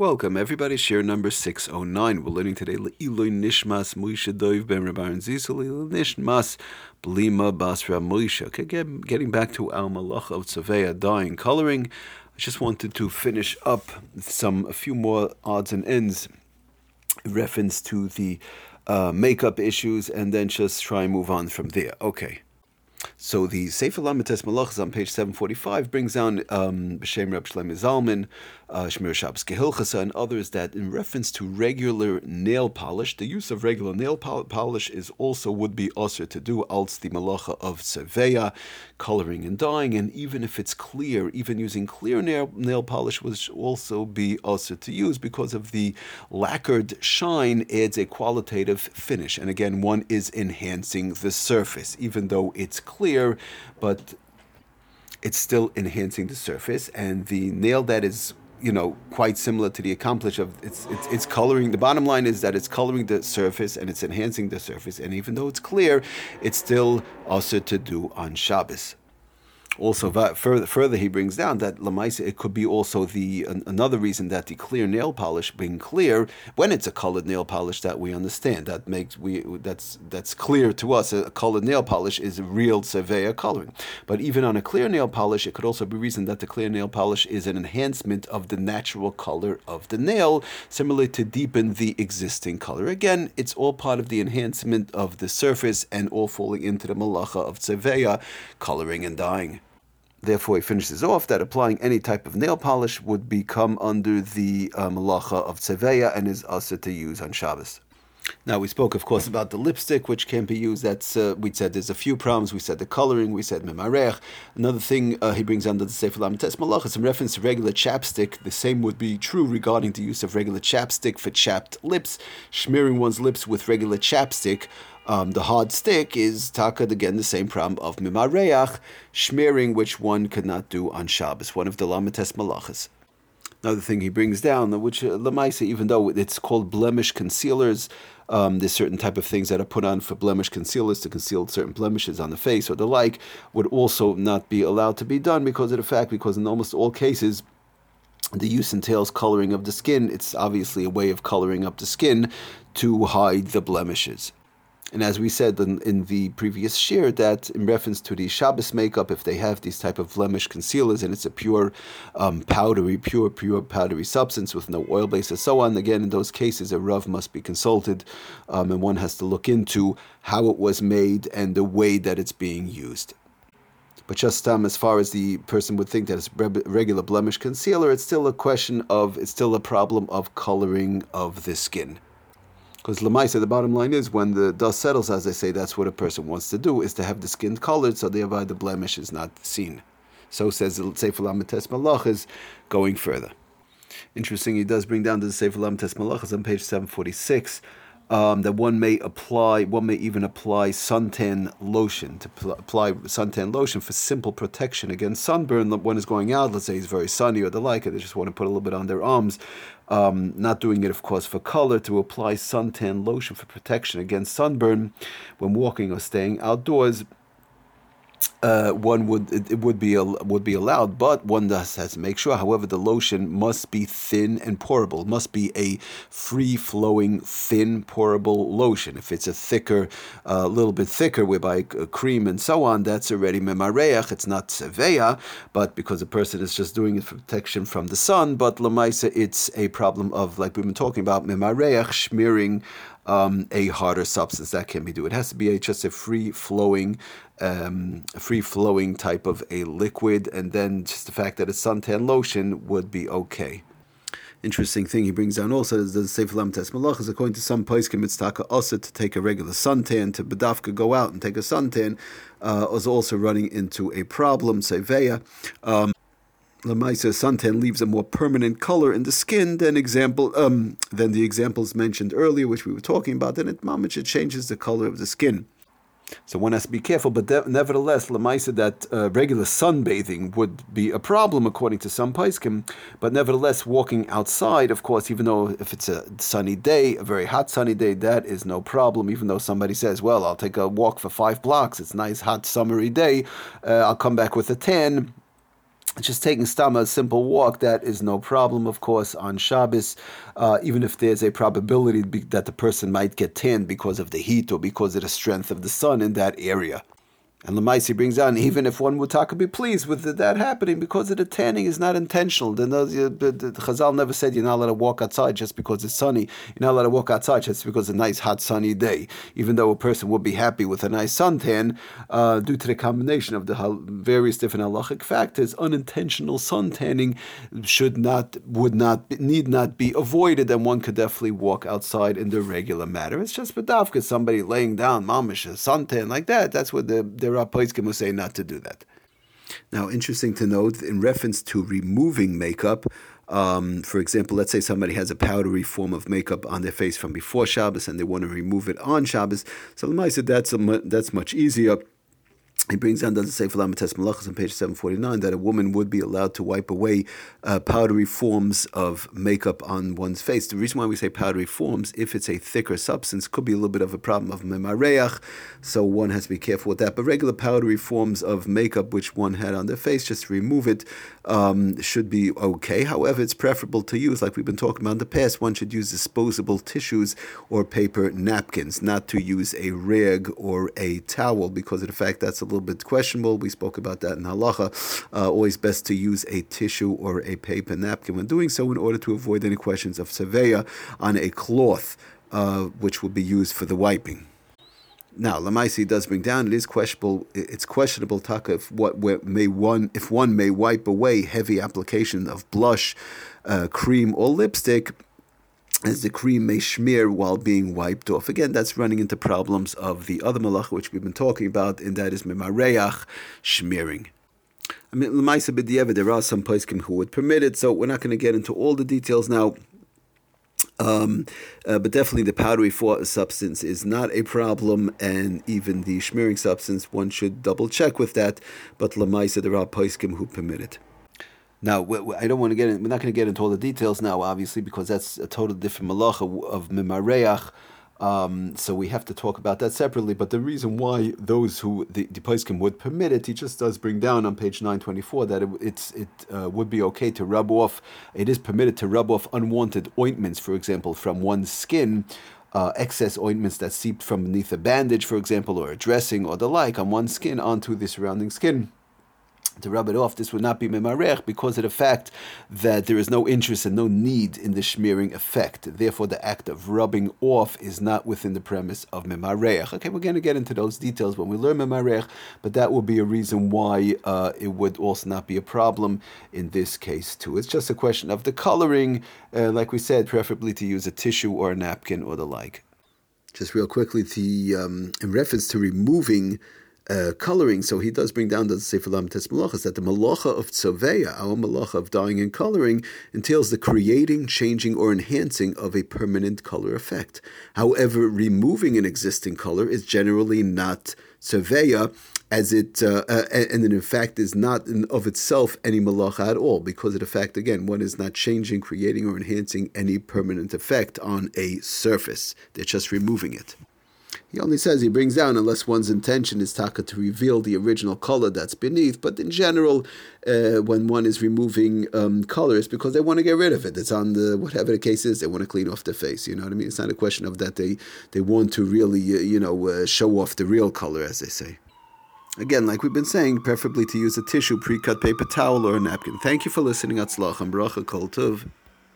Welcome, everybody. Share number 609. We're learning today Le'iloi Nishmas Moishe Dov Ben Nishmas Blima Basra Moishe. Okay, getting back to our Malach of Tzavea dyeing coloring. I just wanted to finish up some a few more odds and ends reference to the uh, makeup issues and then just try and move on from there. Okay. So the Sefer Lamites Malachas on page 745 brings down um, B'Shem Reb Shlomo Zalman, uh, Shemiras Shabbos Kehilchasa, and others that in reference to regular nail polish, the use of regular nail polish is also would be usher to do, else the malacha of Seveya, coloring and dyeing, and even if it's clear, even using clear nail, nail polish would also be usher to use because of the lacquered shine adds a qualitative finish. And again, one is enhancing the surface, even though it's clear, but it's still enhancing the surface. And the nail that is you know quite similar to the accomplish of it's, it's it's coloring the bottom line is that it's coloring the surface and it's enhancing the surface. And even though it's clear it's still also to do on Shabbos also, further, further he brings down that lamaisa it could be also the an, another reason that the clear nail polish being clear when it's a colored nail polish that we understand that makes we that's that's clear to us. A colored nail polish is a real severe coloring, but even on a clear nail polish, it could also be reason that the clear nail polish is an enhancement of the natural color of the nail, similarly to deepen the existing color. Again, it's all part of the enhancement of the surface and all falling into the malacha of tzeveya, coloring and dyeing. Therefore, he finishes off that applying any type of nail polish would become under the uh, malacha of tzeveya and is also to use on Shabbos. Now we spoke, of course, about the lipstick, which can be used. That's uh, we said there's a few problems. We said the coloring. We said memarech. Another thing uh, he brings under the Sefer Lamites Malachas in reference to regular chapstick. The same would be true regarding the use of regular chapstick for chapped lips. Smearing one's lips with regular chapstick um, the hard stick is takad again the same problem of mimareach, smearing which one could not do on Shabbos, one of the lamites malachas. Another thing he brings down, which uh, lamaisa, even though it's called blemish concealers, um, there's certain type of things that are put on for blemish concealers to conceal certain blemishes on the face or the like, would also not be allowed to be done because of the fact, because in almost all cases, the use entails coloring of the skin. It's obviously a way of coloring up the skin to hide the blemishes. And as we said in, in the previous share, that in reference to the Shabbos makeup, if they have these type of blemish concealers and it's a pure um, powdery, pure, pure powdery substance with no oil base and so on, again, in those cases, a Rav must be consulted um, and one has to look into how it was made and the way that it's being used. But just um, as far as the person would think that it's regular blemish concealer, it's still a question of, it's still a problem of coloring of the skin. Because Lamaisa, the bottom line is when the dust settles, as they say, that's what a person wants to do, is to have the skin colored so thereby the blemish is not seen. So says the Sefer Lamites Malach is going further. Interesting, he does bring down the Sefer Lamites Malach on page 746 um, that one may apply, one may even apply suntan lotion to pl- apply suntan lotion for simple protection against sunburn. When it's going out, let's say it's very sunny or the like, and they just want to put a little bit on their arms. Um, not doing it, of course, for color, to apply suntan lotion for protection against sunburn when walking or staying outdoors uh, one would it, would be would be allowed, but one does has to make sure. However, the lotion must be thin and pourable. It must be a free flowing, thin pourable lotion. If it's a thicker, a uh, little bit thicker, whereby cream and so on, that's already memareach. It's not seveya, but because the person is just doing it for protection from the sun. But lamaisa, it's a problem of like we've been talking about memareach smearing um, a harder substance that can be do. It has to be a, just a free flowing, um, free flowing type of a liquid, and then just the fact that a suntan lotion would be okay. Interesting thing he brings down also is the Sefer Lamites Malachas, according to some Paiskim, it's taka also to take a regular suntan, to bedafka go out and take a suntan, uh, was also running into a problem, Seveya. Um, Lamaisa suntan leaves a more permanent color in the skin than example um, than the examples mentioned earlier, which we were talking about. Then it mamich changes the color of the skin. So one has to be careful, but de- nevertheless, Lamaisa that uh, regular sunbathing would be a problem according to some paiskim. But nevertheless, walking outside, of course, even though if it's a sunny day, a very hot sunny day, that is no problem. Even though somebody says, "Well, I'll take a walk for five blocks. It's a nice hot summery day. Uh, I'll come back with a tan." Just taking stama, a simple walk, that is no problem, of course, on Shabbos, uh, even if there's a probability that the person might get tanned because of the heat or because of the strength of the sun in that area. And Lamaisi brings on, even if one would talk, be pleased with that happening because the tanning is not intentional. The, the, the, the Chazal never said you're not allowed to walk outside just because it's sunny. You're not allowed to walk outside just because it's a nice, hot, sunny day. Even though a person would be happy with a nice suntan, uh, due to the combination of the various different halachic factors, unintentional sun tanning should not, would not, need not be avoided, and one could definitely walk outside in the regular manner. It's just bedavka, somebody laying down, mamish, a suntan like that. That's what the there who say not to do that. Now, interesting to note, in reference to removing makeup, um, for example, let's say somebody has a powdery form of makeup on their face from before Shabbos and they want to remove it on Shabbos. So, said that's, a, that's much easier he brings down, doesn't say Falamites Malachas on page 749, that a woman would be allowed to wipe away uh, powdery forms of makeup on one's face. The reason why we say powdery forms, if it's a thicker substance, could be a little bit of a problem of memareach, so one has to be careful with that. But regular powdery forms of makeup which one had on their face, just remove it, um, should be okay. However, it's preferable to use, like we've been talking about in the past, one should use disposable tissues or paper napkins, not to use a rag or a towel because of the fact that's a little bit questionable. We spoke about that in halacha. Uh, always best to use a tissue or a paper napkin when doing so in order to avoid any questions of seveya on a cloth, uh, which will be used for the wiping. Now, Lamaisi does bring down. It is questionable. It's questionable, taka, if what may one if one may wipe away heavy application of blush, uh, cream, or lipstick as the cream may smear while being wiped off. Again, that's running into problems of the other malach, which we've been talking about, and that is memareach, smearing. I mean, l'maisa b'diavad, there are some poskim who would permit it, so we're not going to get into all the details now. Um, uh, but definitely the powdery substance is not a problem, and even the smearing substance, one should double check with that. But lamaisa, there are poskim who permit it. Now, I don't want to get in, we're not going to get into all the details now, obviously, because that's a totally different malacha of mimareach. Um, so we have to talk about that separately. But the reason why those who the, the Paiskim would permit it, he just does bring down on page nine twenty four that it, it's it uh, would be okay to rub off. It is permitted to rub off unwanted ointments, for example, from one's skin. Uh, excess ointments that seeped from beneath a bandage, for example, or a dressing or the like, on one's skin onto the surrounding skin to rub it off, this would not be memarech because of the fact that there is no interest and no need in the smearing effect. Therefore, the act of rubbing off is not within the premise of memarech. Okay, we're going to get into those details when we learn memarech, but that will be a reason why uh, it would also not be a problem in this case too. It's just a question of the coloring, uh, like we said, preferably to use a tissue or a napkin or the like. Just real quickly, the um, in reference to removing uh, coloring. So he does bring down the Sefer Tes Malachas that the malacha of tzoveya, our malacha of dyeing and coloring, entails the creating, changing, or enhancing of a permanent color effect. However, removing an existing color is generally not tzoveya, as it uh, uh, and in fact is not in of itself any malacha at all because of the fact again one is not changing, creating, or enhancing any permanent effect on a surface. They're just removing it. He only says he brings down unless one's intention is taka to reveal the original color that's beneath. But in general, uh, when one is removing um, colors, because they want to get rid of it, it's on the whatever the case is, they want to clean off the face. You know what I mean? It's not a question of that they they want to really uh, you know uh, show off the real color, as they say. Again, like we've been saying, preferably to use a tissue, pre-cut paper towel, or a napkin. Thank you for listening. Atzlach and bracha kol.